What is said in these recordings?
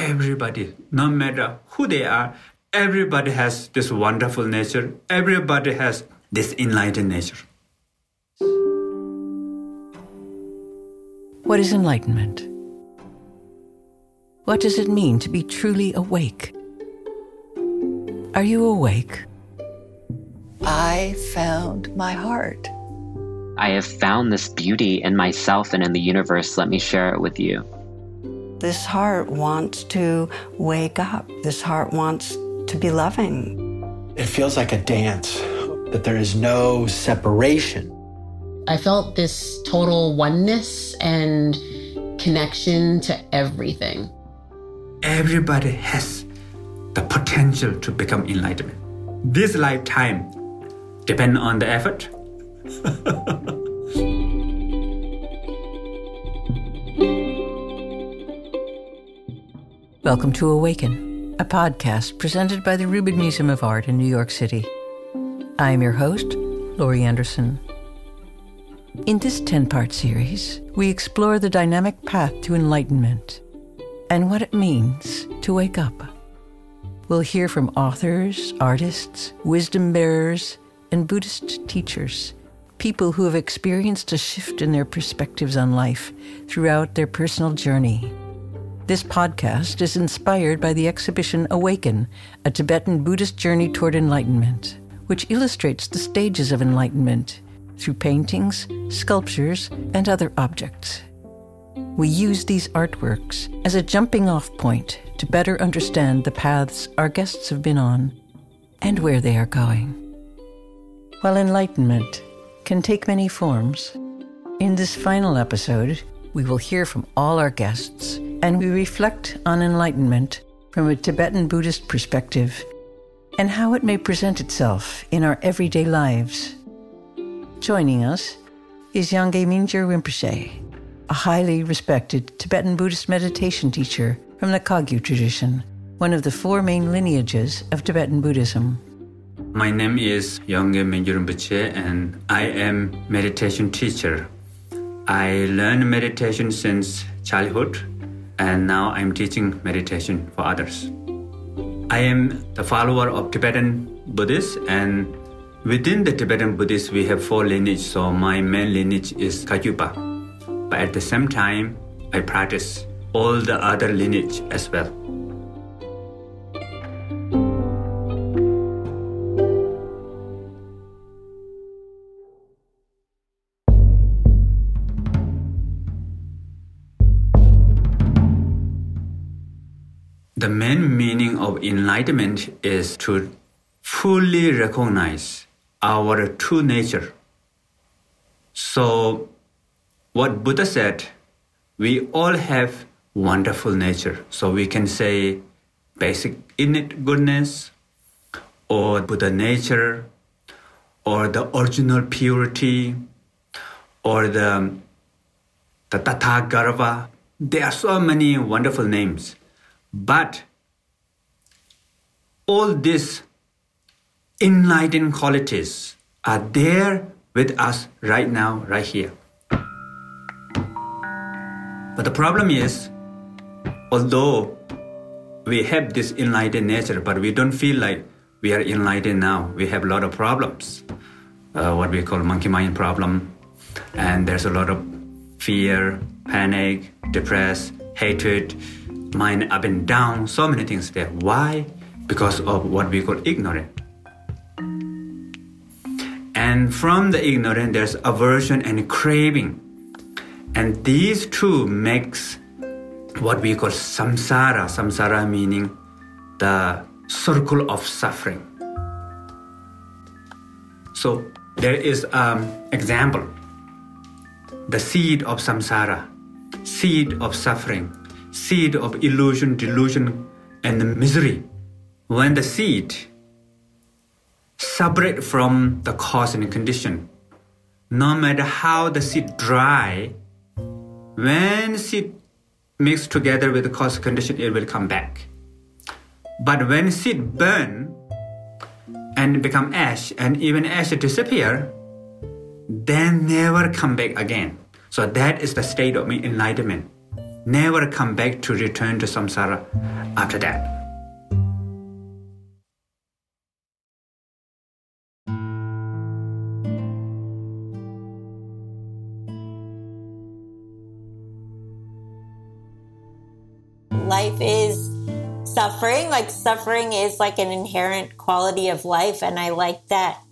everybody, no matter who they are, everybody has this wonderful nature. Everybody has this enlightened nature. What is enlightenment? What does it mean to be truly awake? Are you awake? I found my heart. I have found this beauty in myself and in the universe. Let me share it with you. This heart wants to wake up. This heart wants to be loving. It feels like a dance, that there is no separation. I felt this total oneness and connection to everything. Everybody has the potential to become enlightenment. This lifetime depend on the effort. Welcome to Awaken, a podcast presented by the Rubin Museum of Art in New York City. I am your host, Laurie Anderson. In this 10 part series, we explore the dynamic path to enlightenment and what it means to wake up. We'll hear from authors, artists, wisdom bearers, and Buddhist teachers, people who have experienced a shift in their perspectives on life throughout their personal journey. This podcast is inspired by the exhibition Awaken, a Tibetan Buddhist journey toward enlightenment, which illustrates the stages of enlightenment through paintings, sculptures, and other objects. We use these artworks as a jumping off point to better understand the paths our guests have been on and where they are going. While enlightenment can take many forms, in this final episode, we will hear from all our guests and we reflect on enlightenment from a Tibetan Buddhist perspective and how it may present itself in our everyday lives. Joining us is Youngey Mingyur Rinpoche, a highly respected Tibetan Buddhist meditation teacher from the Kagyu tradition, one of the four main lineages of Tibetan Buddhism. My name is Youngey Mingyur Rinpoche and I am meditation teacher. I learned meditation since childhood and now I'm teaching meditation for others. I am the follower of Tibetan Buddhists and within the Tibetan Buddhists we have four lineages so my main lineage is Kagyupa. But at the same time I practice all the other lineage as well. Of enlightenment is to fully recognize our true nature. So, what Buddha said, we all have wonderful nature. So we can say basic innate goodness, or Buddha nature, or the original purity, or the, the Tathagarva. There are so many wonderful names. But all these enlightened qualities are there with us right now, right here. But the problem is, although we have this enlightened nature, but we don't feel like we are enlightened now. We have a lot of problems, uh, what we call monkey mind problem, and there's a lot of fear, panic, depressed, hatred, mind up and down, so many things there. Why? Because of what we call ignorance. And from the ignorance, there's aversion and craving. And these two makes what we call samsara. Samsara meaning the circle of suffering. So there is an example. The seed of samsara, seed of suffering, seed of illusion, delusion, and misery. When the seed separate from the cause and condition, no matter how the seed dry, when seed mixed together with the cause and condition, it will come back. But when seed burn and become ash, and even ash disappear, then never come back again. So that is the state of me enlightenment never come back to return to samsara after that. Life is suffering. Like suffering is like an inherent quality of life. And I like that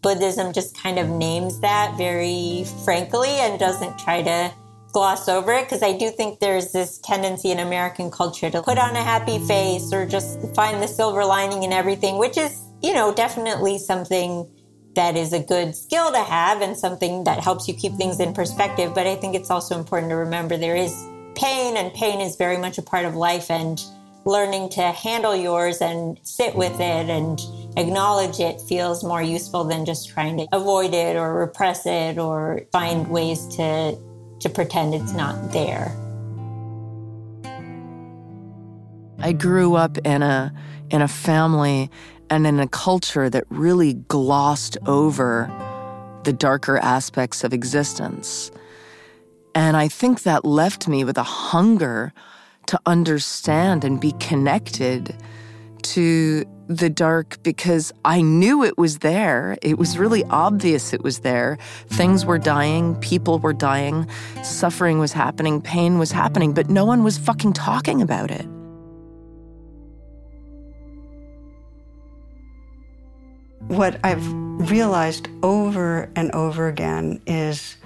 Buddhism just kind of names that very frankly and doesn't try to gloss over it because I do think there's this tendency in American culture to put on a happy face or just find the silver lining in everything, which is, you know, definitely something that is a good skill to have and something that helps you keep things in perspective. But I think it's also important to remember there is pain and pain is very much a part of life and learning to handle yours and sit with it and acknowledge it feels more useful than just trying to avoid it or repress it or find ways to to pretend it's not there. I grew up in a in a family and in a culture that really glossed over the darker aspects of existence. And I think that left me with a hunger to understand and be connected to the dark because I knew it was there. It was really obvious it was there. Things were dying, people were dying, suffering was happening, pain was happening, but no one was fucking talking about it. What I've realized over and over again is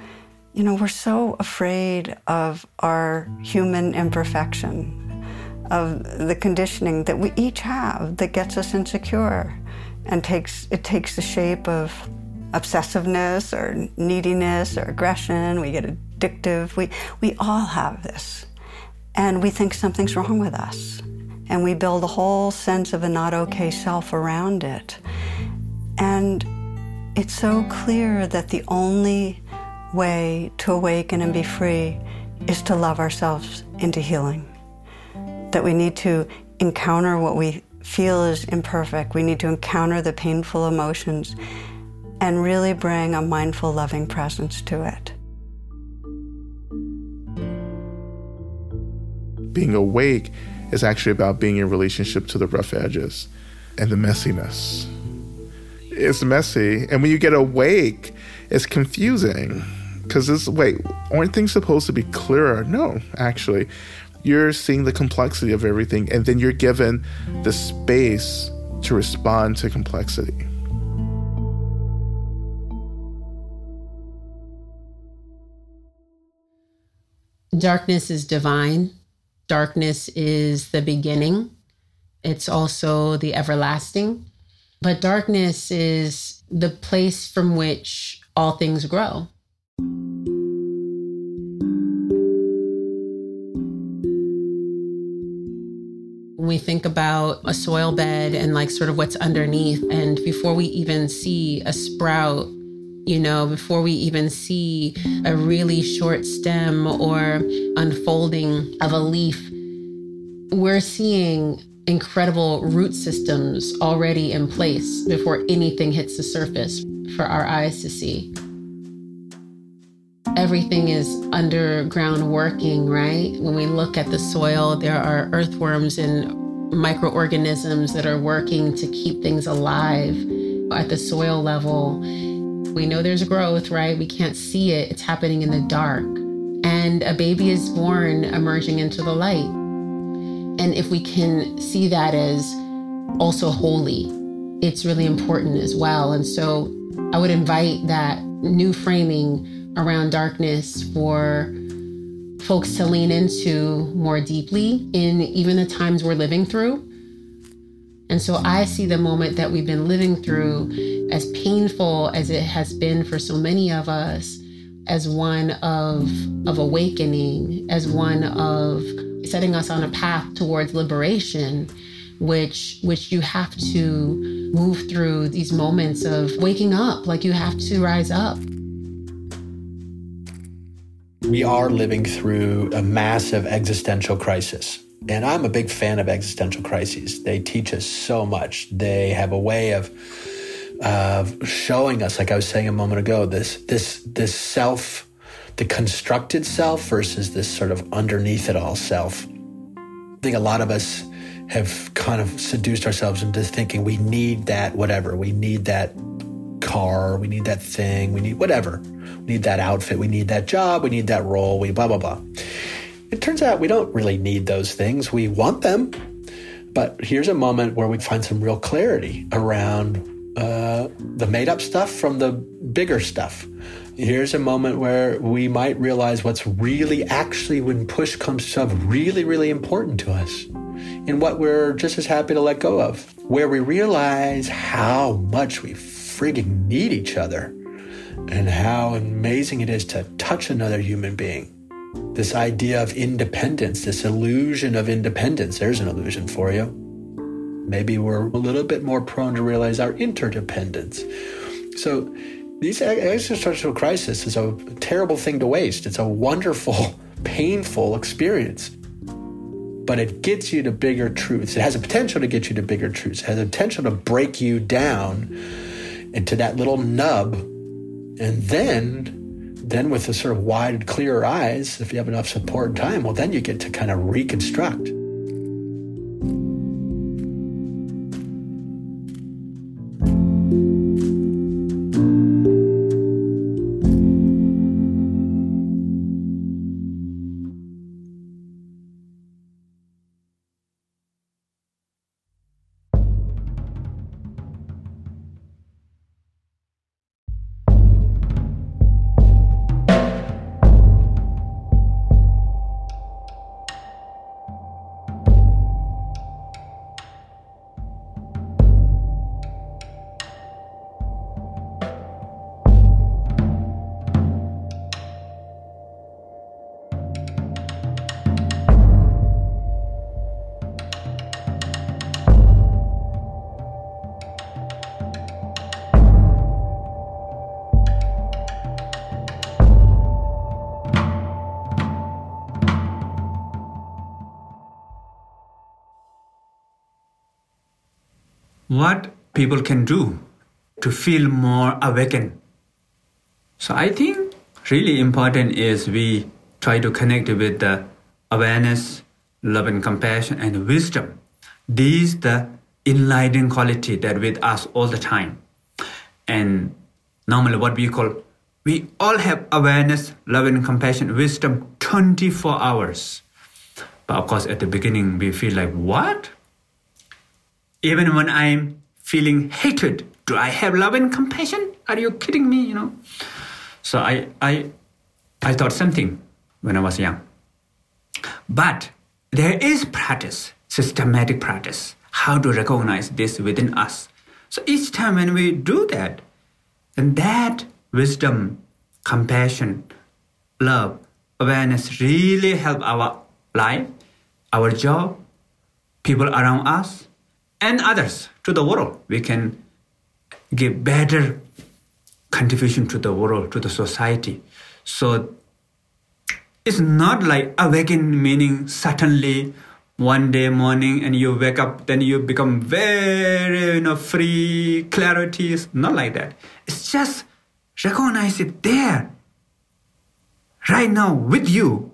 you know, we're so afraid of our human imperfection, of the conditioning that we each have that gets us insecure and takes it takes the shape of obsessiveness or neediness or aggression. We get addictive. We we all have this. And we think something's wrong with us. And we build a whole sense of a not okay self around it. And it's so clear that the only way to awaken and be free is to love ourselves into healing. That we need to encounter what we feel is imperfect. We need to encounter the painful emotions and really bring a mindful, loving presence to it. Being awake is actually about being in relationship to the rough edges and the messiness. It's messy. And when you get awake, it's confusing because this wait aren't things supposed to be clearer? No actually. You're seeing the complexity of everything and then you're given the space to respond to complexity. Darkness is divine. Darkness is the beginning. It's also the everlasting. But darkness is the place from which all things grow we think about a soil bed and like sort of what's underneath, and before we even see a sprout, you know, before we even see a really short stem or unfolding of a leaf, we're seeing incredible root systems already in place before anything hits the surface for our eyes to see everything is underground working, right? When we look at the soil, there are earthworms and microorganisms that are working to keep things alive at the soil level. We know there's growth, right? We can't see it, it's happening in the dark. And a baby is born emerging into the light. And if we can see that as also holy, it's really important as well. And so I would invite that new framing around darkness for folks to lean into more deeply in even the times we're living through. And so I see the moment that we've been living through as painful as it has been for so many of us as one of of awakening, as one of setting us on a path towards liberation which which you have to move through these moments of waking up like you have to rise up we are living through a massive existential crisis. And I'm a big fan of existential crises. They teach us so much. They have a way of of showing us, like I was saying a moment ago, this this this self the constructed self versus this sort of underneath it all self. I think a lot of us have kind of seduced ourselves into thinking we need that whatever, we need that car, we need that thing, we need whatever. We need that outfit, we need that job, we need that role, we blah blah blah. It turns out we don't really need those things. We want them, but here's a moment where we find some real clarity around uh, the made up stuff from the bigger stuff. Here's a moment where we might realize what's really actually, when push comes to shove, really, really important to us and what we're just as happy to let go of. Where we realize how much we frigging need each other and how amazing it is to touch another human being. This idea of independence, this illusion of independence, there's an illusion for you. Maybe we're a little bit more prone to realize our interdependence. So, these existential crisis is a terrible thing to waste. It's a wonderful, painful experience. But it gets you to bigger truths. It has a potential to get you to bigger truths. It has a potential to break you down into that little nub. And then then with the sort of wide, clear eyes, if you have enough support and time, well, then you get to kind of reconstruct. What people can do to feel more awakened. So I think really important is we try to connect with the awareness, love and compassion and wisdom. These the enlightening quality that with us all the time. And normally what we call we all have awareness, love and compassion, wisdom 24 hours. But of course at the beginning we feel like what? Even when I'm feeling hatred, do I have love and compassion? Are you kidding me? You know. So I I I thought something when I was young. But there is practice, systematic practice, how to recognize this within us. So each time when we do that, and that wisdom, compassion, love, awareness really help our life, our job, people around us, and others to the world. We can give better contribution to the world, to the society. So it's not like awaken meaning suddenly one day morning and you wake up, then you become very you know free, clarity. It's not like that. It's just recognize it there. Right now with you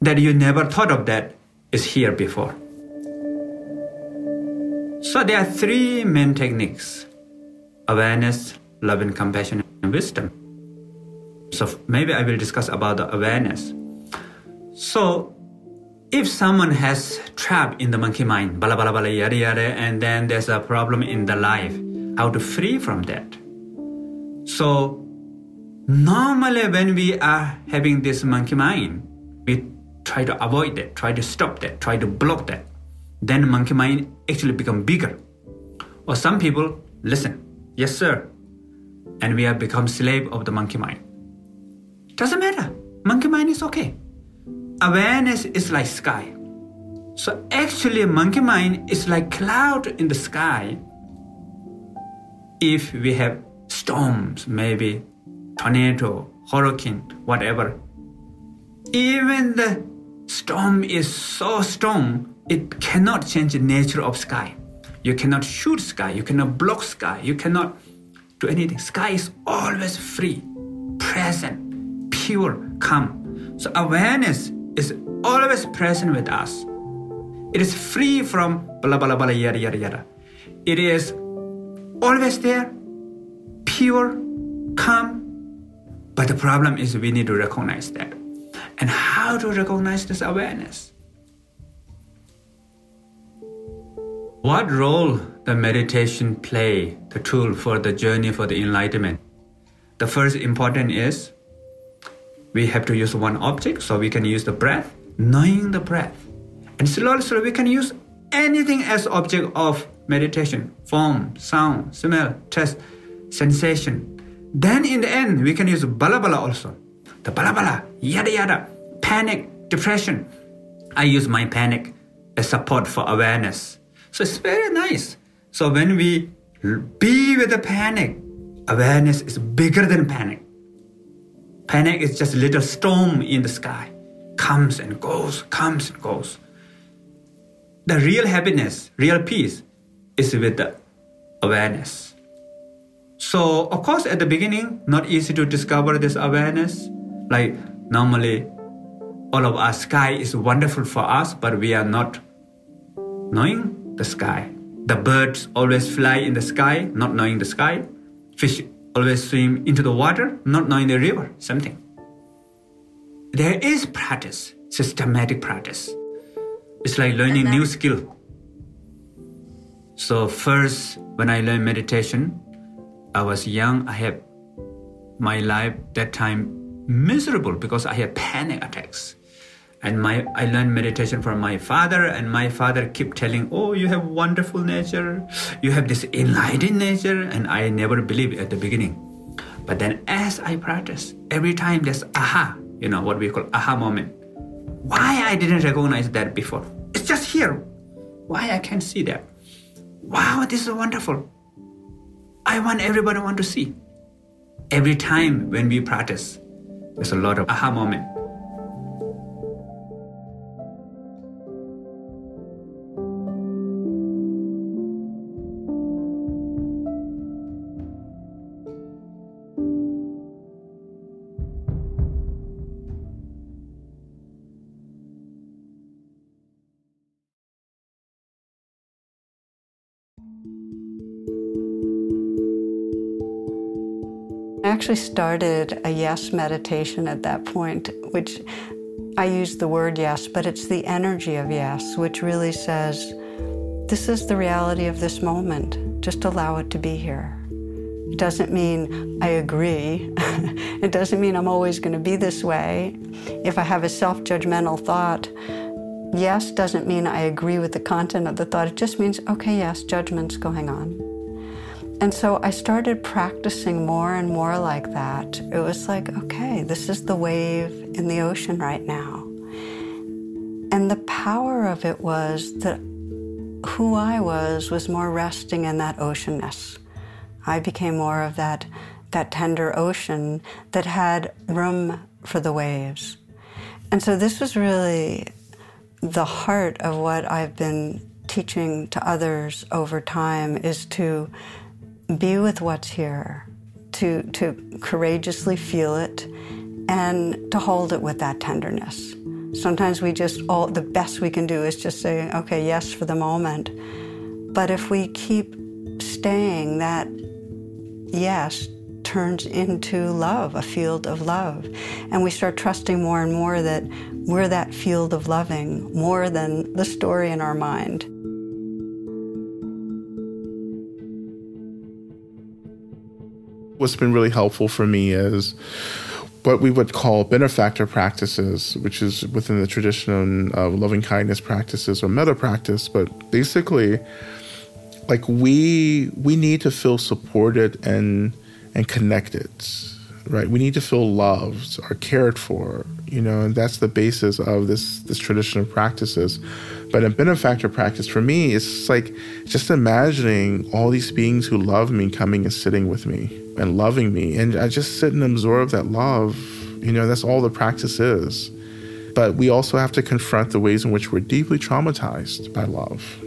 that you never thought of that is here before. So there are three main techniques awareness, love and compassion, and wisdom. So maybe I will discuss about the awareness. So if someone has trapped in the monkey mind, bala yada yada, and then there's a problem in the life, how to free from that. So normally when we are having this monkey mind, we try to avoid that, try to stop that, try to block that then monkey mind actually become bigger. Or some people listen, yes sir, and we have become slave of the monkey mind. Doesn't matter. Monkey mind is okay. Awareness is like sky. So actually monkey mind is like cloud in the sky. If we have storms, maybe tornado, hurricane, whatever. Even the storm is so strong it cannot change the nature of sky. You cannot shoot sky, you cannot block sky, you cannot do anything. Sky is always free, present, pure, calm. So awareness is always present with us. It is free from blah blah blah yada yada yada. It is always there, pure, calm. But the problem is we need to recognize that. And how to recognize this awareness? What role the meditation play the tool for the journey for the enlightenment? The first important is we have to use one object, so we can use the breath, knowing the breath. And slowly, slowly we can use anything as object of meditation, form, sound, smell, taste, sensation. Then in the end, we can use bala bala also. The bala bala, yada yada, panic, depression. I use my panic as support for awareness. So it's very nice. So when we be with the panic, awareness is bigger than panic. Panic is just a little storm in the sky, comes and goes, comes and goes. The real happiness, real peace is with the awareness. So, of course, at the beginning, not easy to discover this awareness. Like normally, all of our sky is wonderful for us, but we are not knowing the sky. The birds always fly in the sky, not knowing the sky. Fish always swim into the water, not knowing the river. Something. There is practice, systematic practice. It's like learning new skill. So first, when I learned meditation, I was young. I had my life that time miserable because I had panic attacks and my i learned meditation from my father and my father kept telling oh you have wonderful nature. You have this enlightened nature. And i never believed at the beginning. But then as i practice every time there's aha you know what we call aha moment why i didn't recognize that before? It's just here. Why i can't see that? Wow this is wonderful. I want everybody want to see. Every time when we practice there's a lot of aha moment actually started a yes meditation at that point, which I use the word yes, but it's the energy of yes, which really says, this is the reality of this moment. Just allow it to be here. It doesn't mean I agree. it doesn't mean I'm always going to be this way. If I have a self judgmental thought, yes doesn't mean I agree with the content of the thought. It just means, okay, yes, judgment's going on. And so I started practicing more and more like that. It was like, okay, this is the wave in the ocean right now. And the power of it was that who I was was more resting in that oceanness. I became more of that, that tender ocean that had room for the waves. And so this was really the heart of what I've been teaching to others over time is to be with what's here, to, to courageously feel it, and to hold it with that tenderness. Sometimes we just, all the best we can do is just say, okay, yes, for the moment. But if we keep staying, that yes turns into love, a field of love. And we start trusting more and more that we're that field of loving more than the story in our mind. What's been really helpful for me is what we would call benefactor practices, which is within the tradition of loving kindness practices or metta practice. But basically, like we we need to feel supported and and connected, right? We need to feel loved or cared for, you know, and that's the basis of this this tradition of practices. But a benefactor practice for me is like just imagining all these beings who love me coming and sitting with me and loving me. And I just sit and absorb that love. You know, that's all the practice is. But we also have to confront the ways in which we're deeply traumatized by love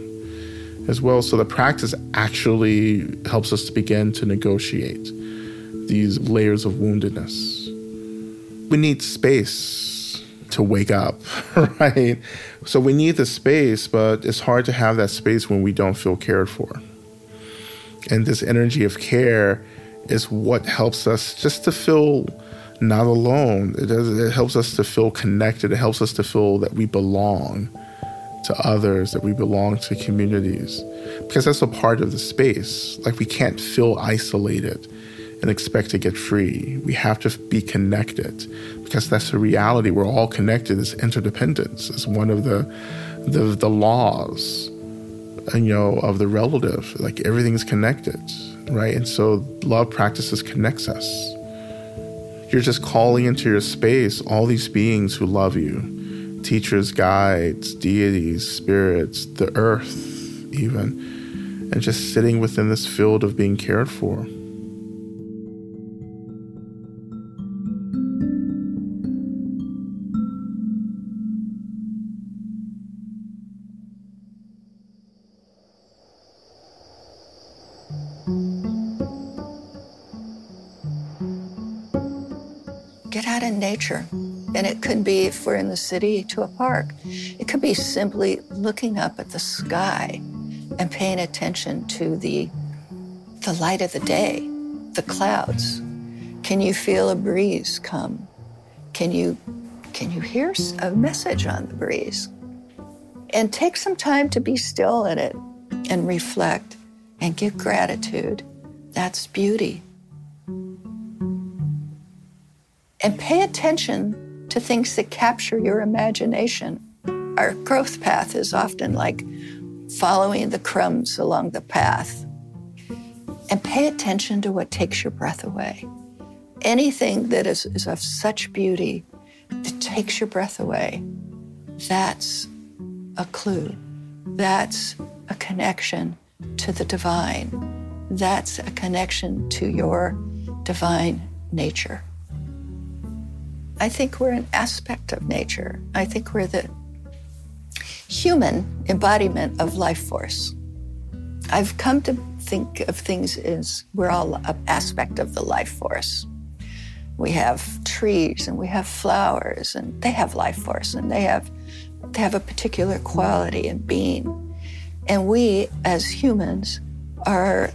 as well. So the practice actually helps us to begin to negotiate these layers of woundedness. we need space to wake up, right? So we need the space, but it's hard to have that space when we don't feel cared for. And this energy of care is what helps us just to feel not alone. It, does, it helps us to feel connected. It helps us to feel that we belong to others, that we belong to communities, because that's a part of the space. Like we can't feel isolated and expect to get free. We have to be connected because that's the reality. We're all connected. It's interdependence. It's one of the the, the laws, you know, of the relative. Like everything's connected, right? And so love practices connects us. You're just calling into your space all these beings who love you teachers, guides, deities, spirits, the earth, even, and just sitting within this field of being cared for. Nature. And it could be, if we're in the city, to a park. It could be simply looking up at the sky and paying attention to the, the light of the day, the clouds. Can you feel a breeze come? Can you, can you hear a message on the breeze? And take some time to be still in it and reflect and give gratitude. That's beauty. And pay attention to things that capture your imagination. Our growth path is often like following the crumbs along the path. And pay attention to what takes your breath away. Anything that is, is of such beauty that takes your breath away, that's a clue. That's a connection to the divine. That's a connection to your divine nature. I think we're an aspect of nature. I think we're the human embodiment of life force. I've come to think of things as we're all an aspect of the life force. We have trees and we have flowers and they have life force and they have they have a particular quality and being. And we as humans are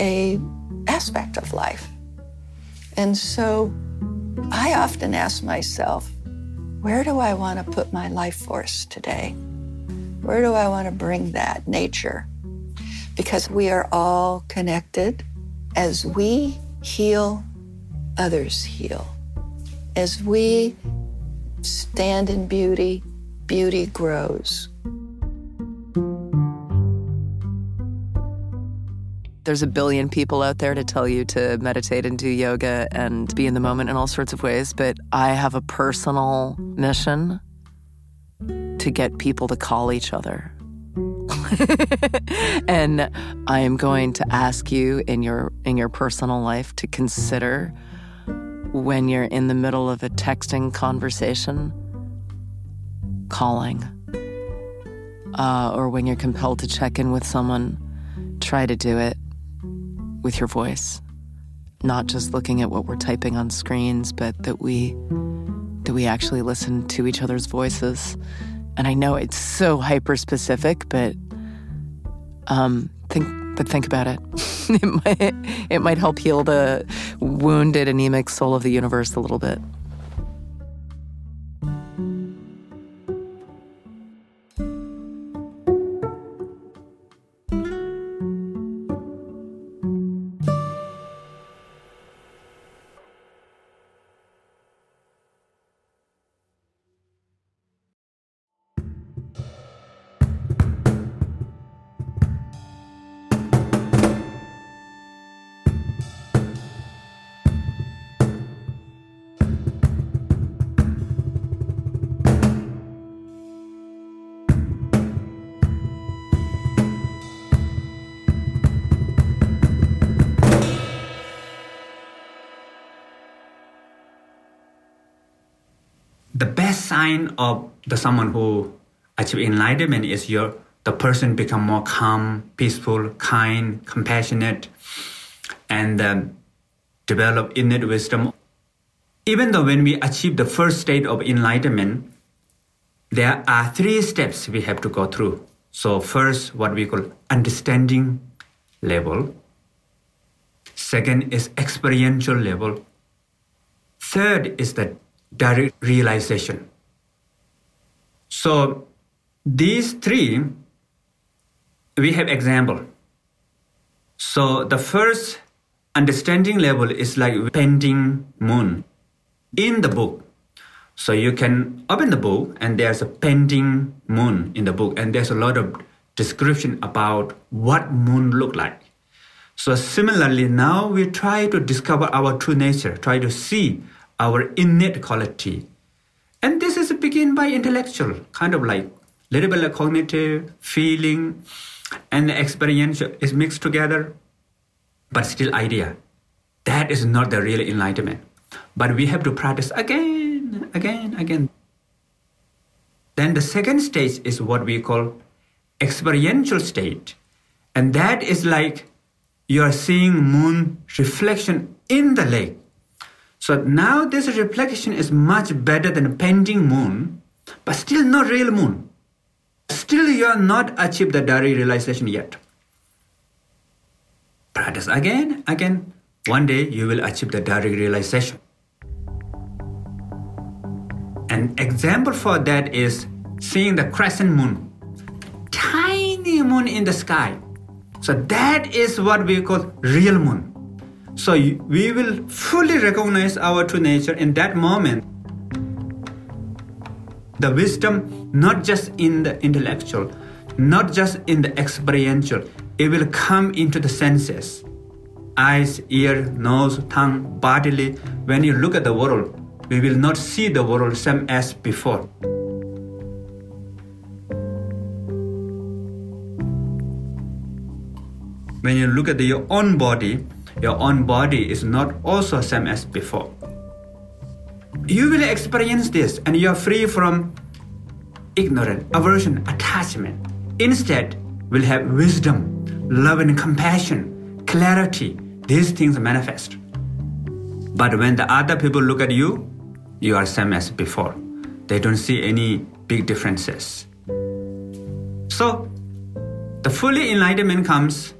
a aspect of life. And so I often ask myself, where do I want to put my life force today? Where do I want to bring that nature? Because we are all connected. As we heal, others heal. As we stand in beauty, beauty grows. There's a billion people out there to tell you to meditate and do yoga and be in the moment in all sorts of ways, but I have a personal mission to get people to call each other. and I am going to ask you in your in your personal life to consider when you're in the middle of a texting conversation calling uh, or when you're compelled to check in with someone try to do it with your voice, not just looking at what we're typing on screens, but that we that we actually listen to each other's voices. And I know it's so hyper specific, but um, think but think about it. it might it might help heal the wounded anemic soul of the universe a little bit. The best sign of the someone who achieve enlightenment is your the person become more calm, peaceful, kind, compassionate, and um, develop innate wisdom. even though when we achieve the first state of enlightenment, there are three steps we have to go through. So, first, what we call understanding level. Second is experiential level. Third is the direct realization. So, these three, we have example. So, the first understanding level is like painting moon in the book. So you can open the book and there's a painting moon in the book and there's a lot of description about what moon look like. So similarly, now we try to discover our true nature, try to see our innate quality. And this is begin by intellectual, kind of like little bit of cognitive, feeling, and experience is mixed together, but still idea. That is not the real enlightenment. But we have to practice again, again, again. Then the second stage is what we call experiential state. And that is like you are seeing moon reflection in the lake. So now this reflection is much better than a painting moon, but still not real moon. Still you are not achieved the direct realization yet. Practice again, again. One day you will achieve the direct realization. An example for that is seeing the crescent moon. Tiny moon in the sky. So that is what we call real moon. So we will fully recognize our true nature in that moment. The wisdom, not just in the intellectual, not just in the experiential, it will come into the senses eyes, ear, nose, tongue, bodily. When you look at the world, we will not see the world same as before. When you look at your own body, your own body is not also same as before. You will experience this and you are free from ignorance, aversion, attachment. Instead, will have wisdom, love and compassion, clarity. These things manifest. But when the other people look at you, you are same as before. They don't see any big differences. So, the fully enlightenment comes,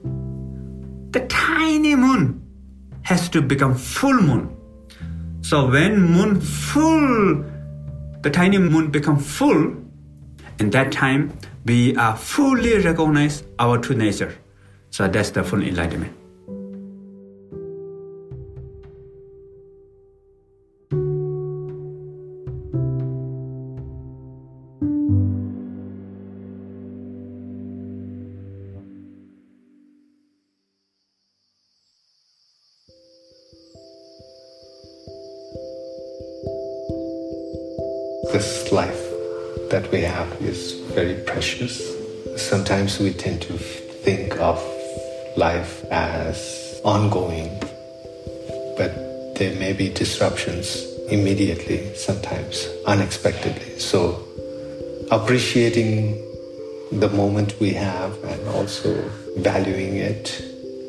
the tiny moon has to become full moon. So when moon full, the tiny moon become full, in that time we are fully recognize our true nature. So that's the full enlightenment. Precious. Sometimes we tend to think of life as ongoing, but there may be disruptions immediately, sometimes unexpectedly. So, appreciating the moment we have and also valuing it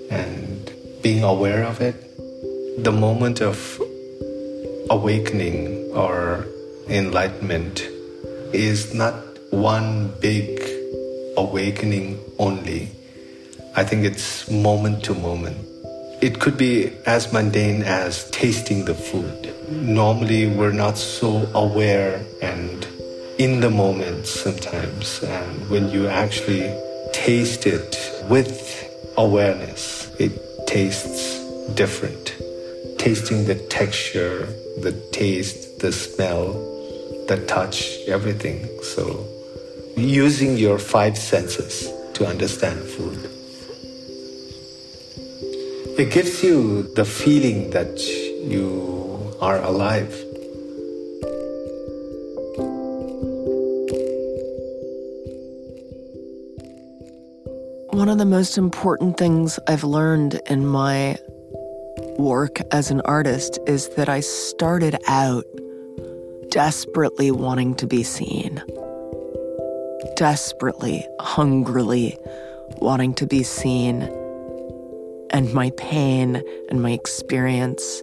and being aware of it, the moment of awakening or enlightenment is not one big awakening only. I think it's moment to moment. It could be as mundane as tasting the food. Normally, we're not so aware and in the moment sometimes. And when you actually taste it with awareness, it tastes different. Tasting the texture, the taste, the smell, the touch, everything. So, using your five senses to understand food. It gives you the feeling that you are alive. One of the most important things I've learned in my work as an artist is that I started out desperately wanting to be seen, desperately, hungrily wanting to be seen, and my pain and my experience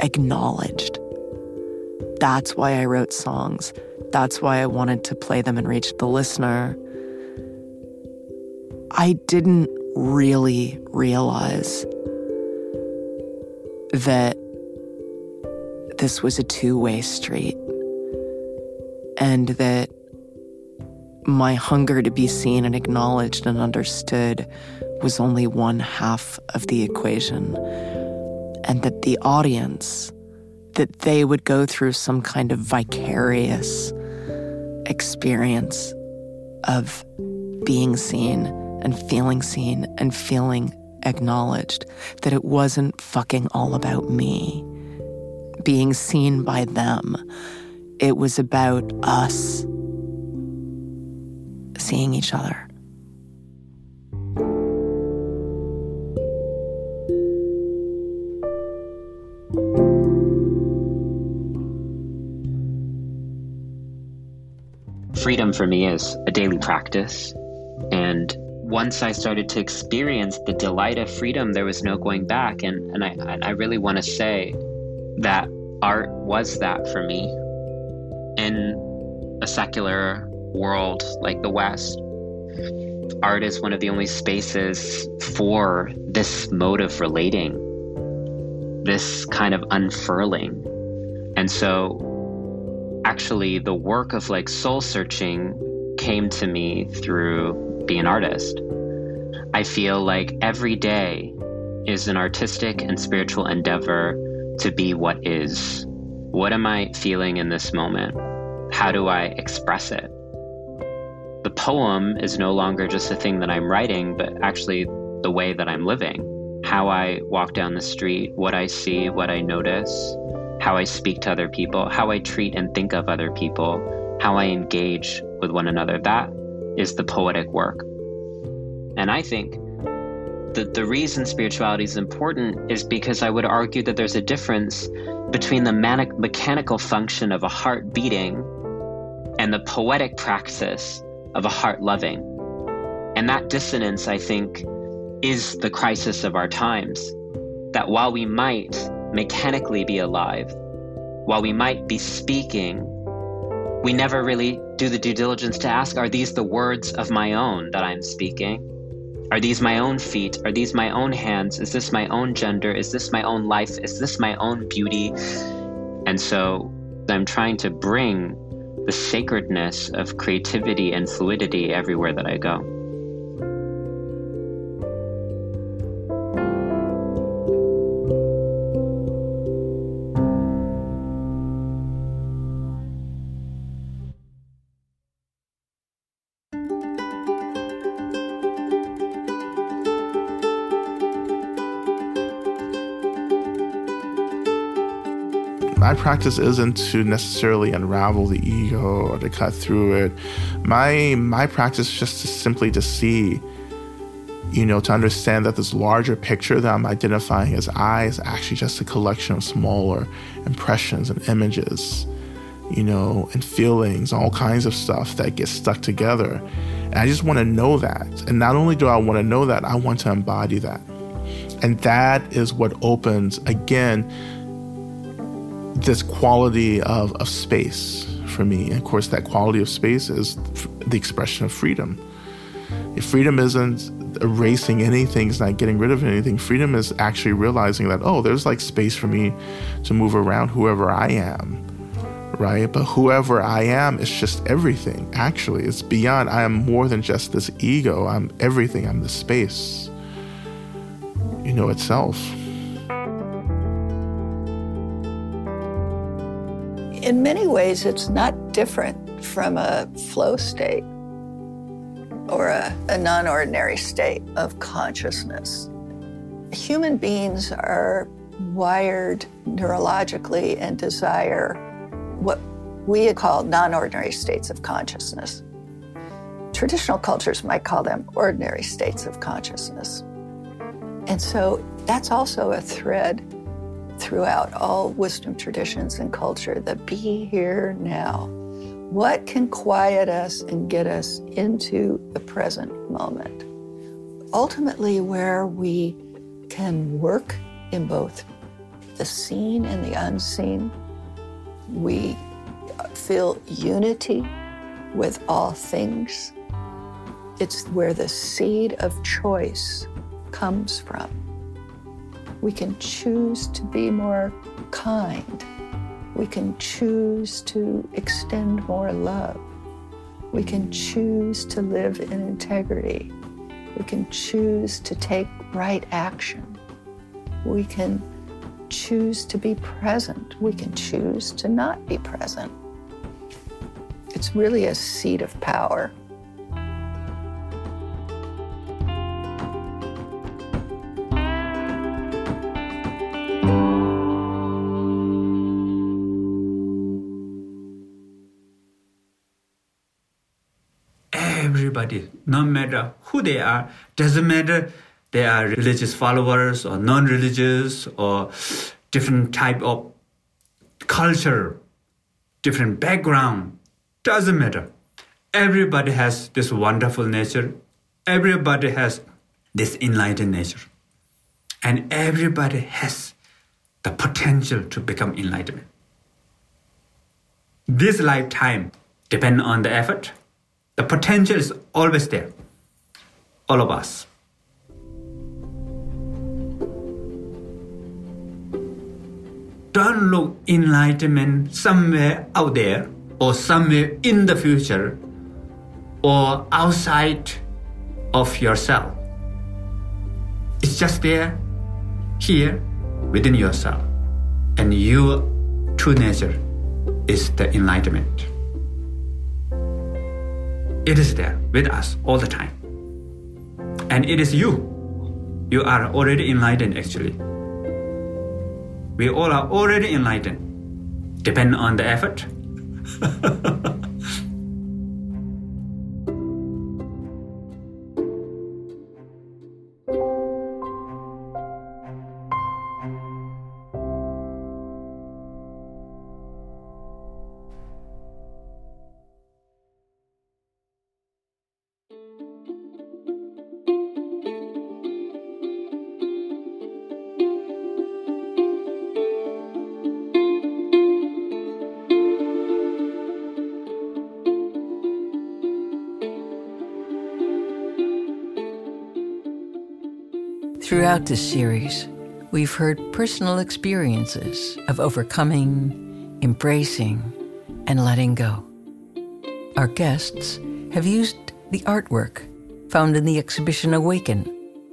acknowledged That's why I wrote songs. That's why I wanted to play them and reach the listener. I didn't really realize that this was a two way street and that my hunger to be seen and acknowledged and understood was only one half of the equation. And that the audience, that they would go through some kind of vicarious experience of being seen and feeling seen and feeling acknowledged, that it wasn't fucking all about me being seen by them. It was about us seeing each other. Freedom for me is a daily practice. And once I started to experience the delight of freedom, there was no going back. And, and, I, and I really want to say that art was that for me. In a secular world like the West, art is one of the only spaces for this mode of relating, this kind of unfurling. And so, actually, the work of like soul searching came to me through being an artist. I feel like every day is an artistic and spiritual endeavor to be what is. What am I feeling in this moment? How do I express it? The poem is no longer just a thing that I'm writing, but actually the way that I'm living. How I walk down the street, what I see, what I notice, how I speak to other people, how I treat and think of other people, how I engage with one another. That is the poetic work. And I think that the reason spirituality is important is because I would argue that there's a difference between the manic- mechanical function of a heart beating and the poetic praxis of a heart loving. And that dissonance, I think, is the crisis of our times. That while we might mechanically be alive, while we might be speaking, we never really do the due diligence to ask are these the words of my own that I'm speaking? Are these my own feet? Are these my own hands? Is this my own gender? Is this my own life? Is this my own beauty? And so I'm trying to bring the sacredness of creativity and fluidity everywhere that I go. My practice isn't to necessarily unravel the ego or to cut through it. My my practice is just to simply to see, you know, to understand that this larger picture that I'm identifying as I is actually just a collection of smaller impressions and images, you know, and feelings, all kinds of stuff that get stuck together. And I just want to know that. And not only do I want to know that, I want to embody that. And that is what opens again this quality of, of space for me. And of course, that quality of space is the expression of freedom. If freedom isn't erasing anything, it's not getting rid of anything. Freedom is actually realizing that, oh, there's like space for me to move around whoever I am, right? But whoever I am is just everything, actually. It's beyond, I am more than just this ego. I'm everything. I'm the space, you know, itself. In many ways, it's not different from a flow state or a, a non ordinary state of consciousness. Human beings are wired neurologically and desire what we call non ordinary states of consciousness. Traditional cultures might call them ordinary states of consciousness. And so that's also a thread throughout all wisdom traditions and culture the be here now. What can quiet us and get us into the present moment? Ultimately, where we can work in both the seen and the unseen, we feel unity with all things. It's where the seed of choice comes from. We can choose to be more kind. We can choose to extend more love. We can choose to live in integrity. We can choose to take right action. We can choose to be present. We can choose to not be present. It's really a seat of power. No matter who they are, doesn't matter they are religious followers or non-religious or different type of culture, different background, doesn't matter. Everybody has this wonderful nature. Everybody has this enlightened nature. And everybody has the potential to become enlightenment. This lifetime depend on the effort. The potential is always there. All of us. Don't look enlightenment somewhere out there or somewhere in the future or outside of yourself. It's just there, here, within yourself. And your true nature is the enlightenment. It is there with us all the time. And it is you. You are already enlightened, actually. We all are already enlightened. Depend on the effort. Throughout this series, we've heard personal experiences of overcoming, embracing, and letting go. Our guests have used the artwork found in the exhibition Awaken,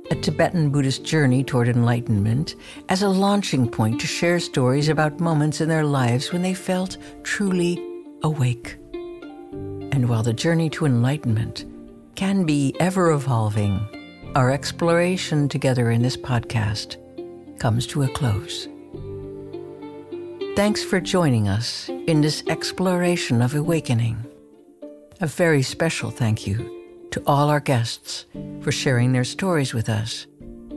a Tibetan Buddhist journey toward enlightenment, as a launching point to share stories about moments in their lives when they felt truly awake. And while the journey to enlightenment can be ever evolving, our exploration together in this podcast comes to a close. Thanks for joining us in this exploration of awakening. A very special thank you to all our guests for sharing their stories with us.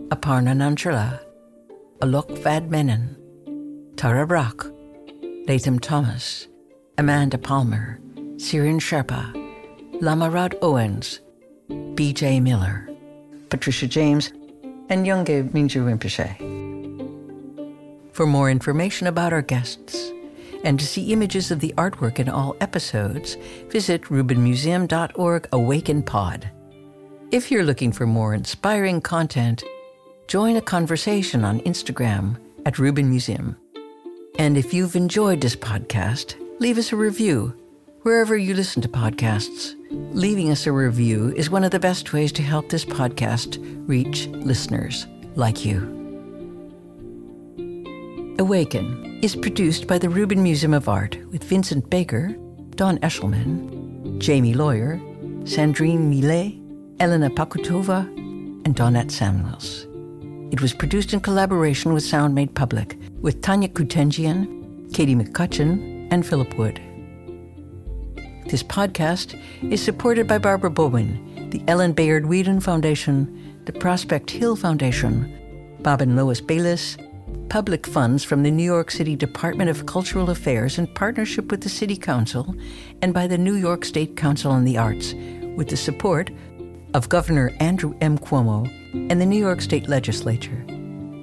Aparna Nancherla, Alok Vaid-Menon, Tara Brach, Latham Thomas, Amanda Palmer, Tsherin Sherpa, Lama Rod Owens, B.J. Miller, Patricia James, and Youngey Mingyur Rinpoche. For more information about our guests and to see images of the artwork in all episodes, visit rubinmuseum.org Awaken Pod. If you're looking for more inspiring content, join a conversation on Instagram at Rubin Museum. And if you've enjoyed this podcast, leave us a review wherever you listen to podcasts. Leaving us a review is one of the best ways to help this podcast reach listeners like you. Awaken is produced by the Rubin Museum of Art with Vincent Baker, Don Eshelman, Jamie Lawyer, Sandrine Millet, Elena Pakutova, and Donette Samuels. It was produced in collaboration with Sound Made Public with Tanya Kutengian, Katie McCutcheon, and Philip Wood. This podcast is supported by Barbara Bowen, the Ellen Bayard Weedon Foundation, the Prospect Hill Foundation, Bob and Lois Bayliss, public funds from the New York City Department of Cultural Affairs in partnership with the City Council, and by the New York State Council on the Arts, with the support of Governor Andrew M. Cuomo and the New York State Legislature,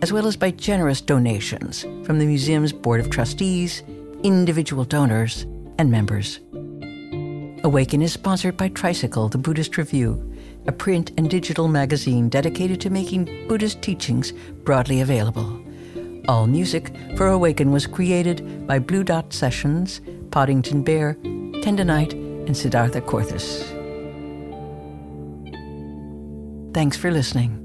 as well as by generous donations from the museum's Board of Trustees individual donors, and members. Awaken is sponsored by Tricycle, the Buddhist Review, a print and digital magazine dedicated to making Buddhist teachings broadly available. All music for Awaken was created by Blue Dot Sessions, Poddington Bear, Tendonite, and Siddhartha Korthus. Thanks for listening.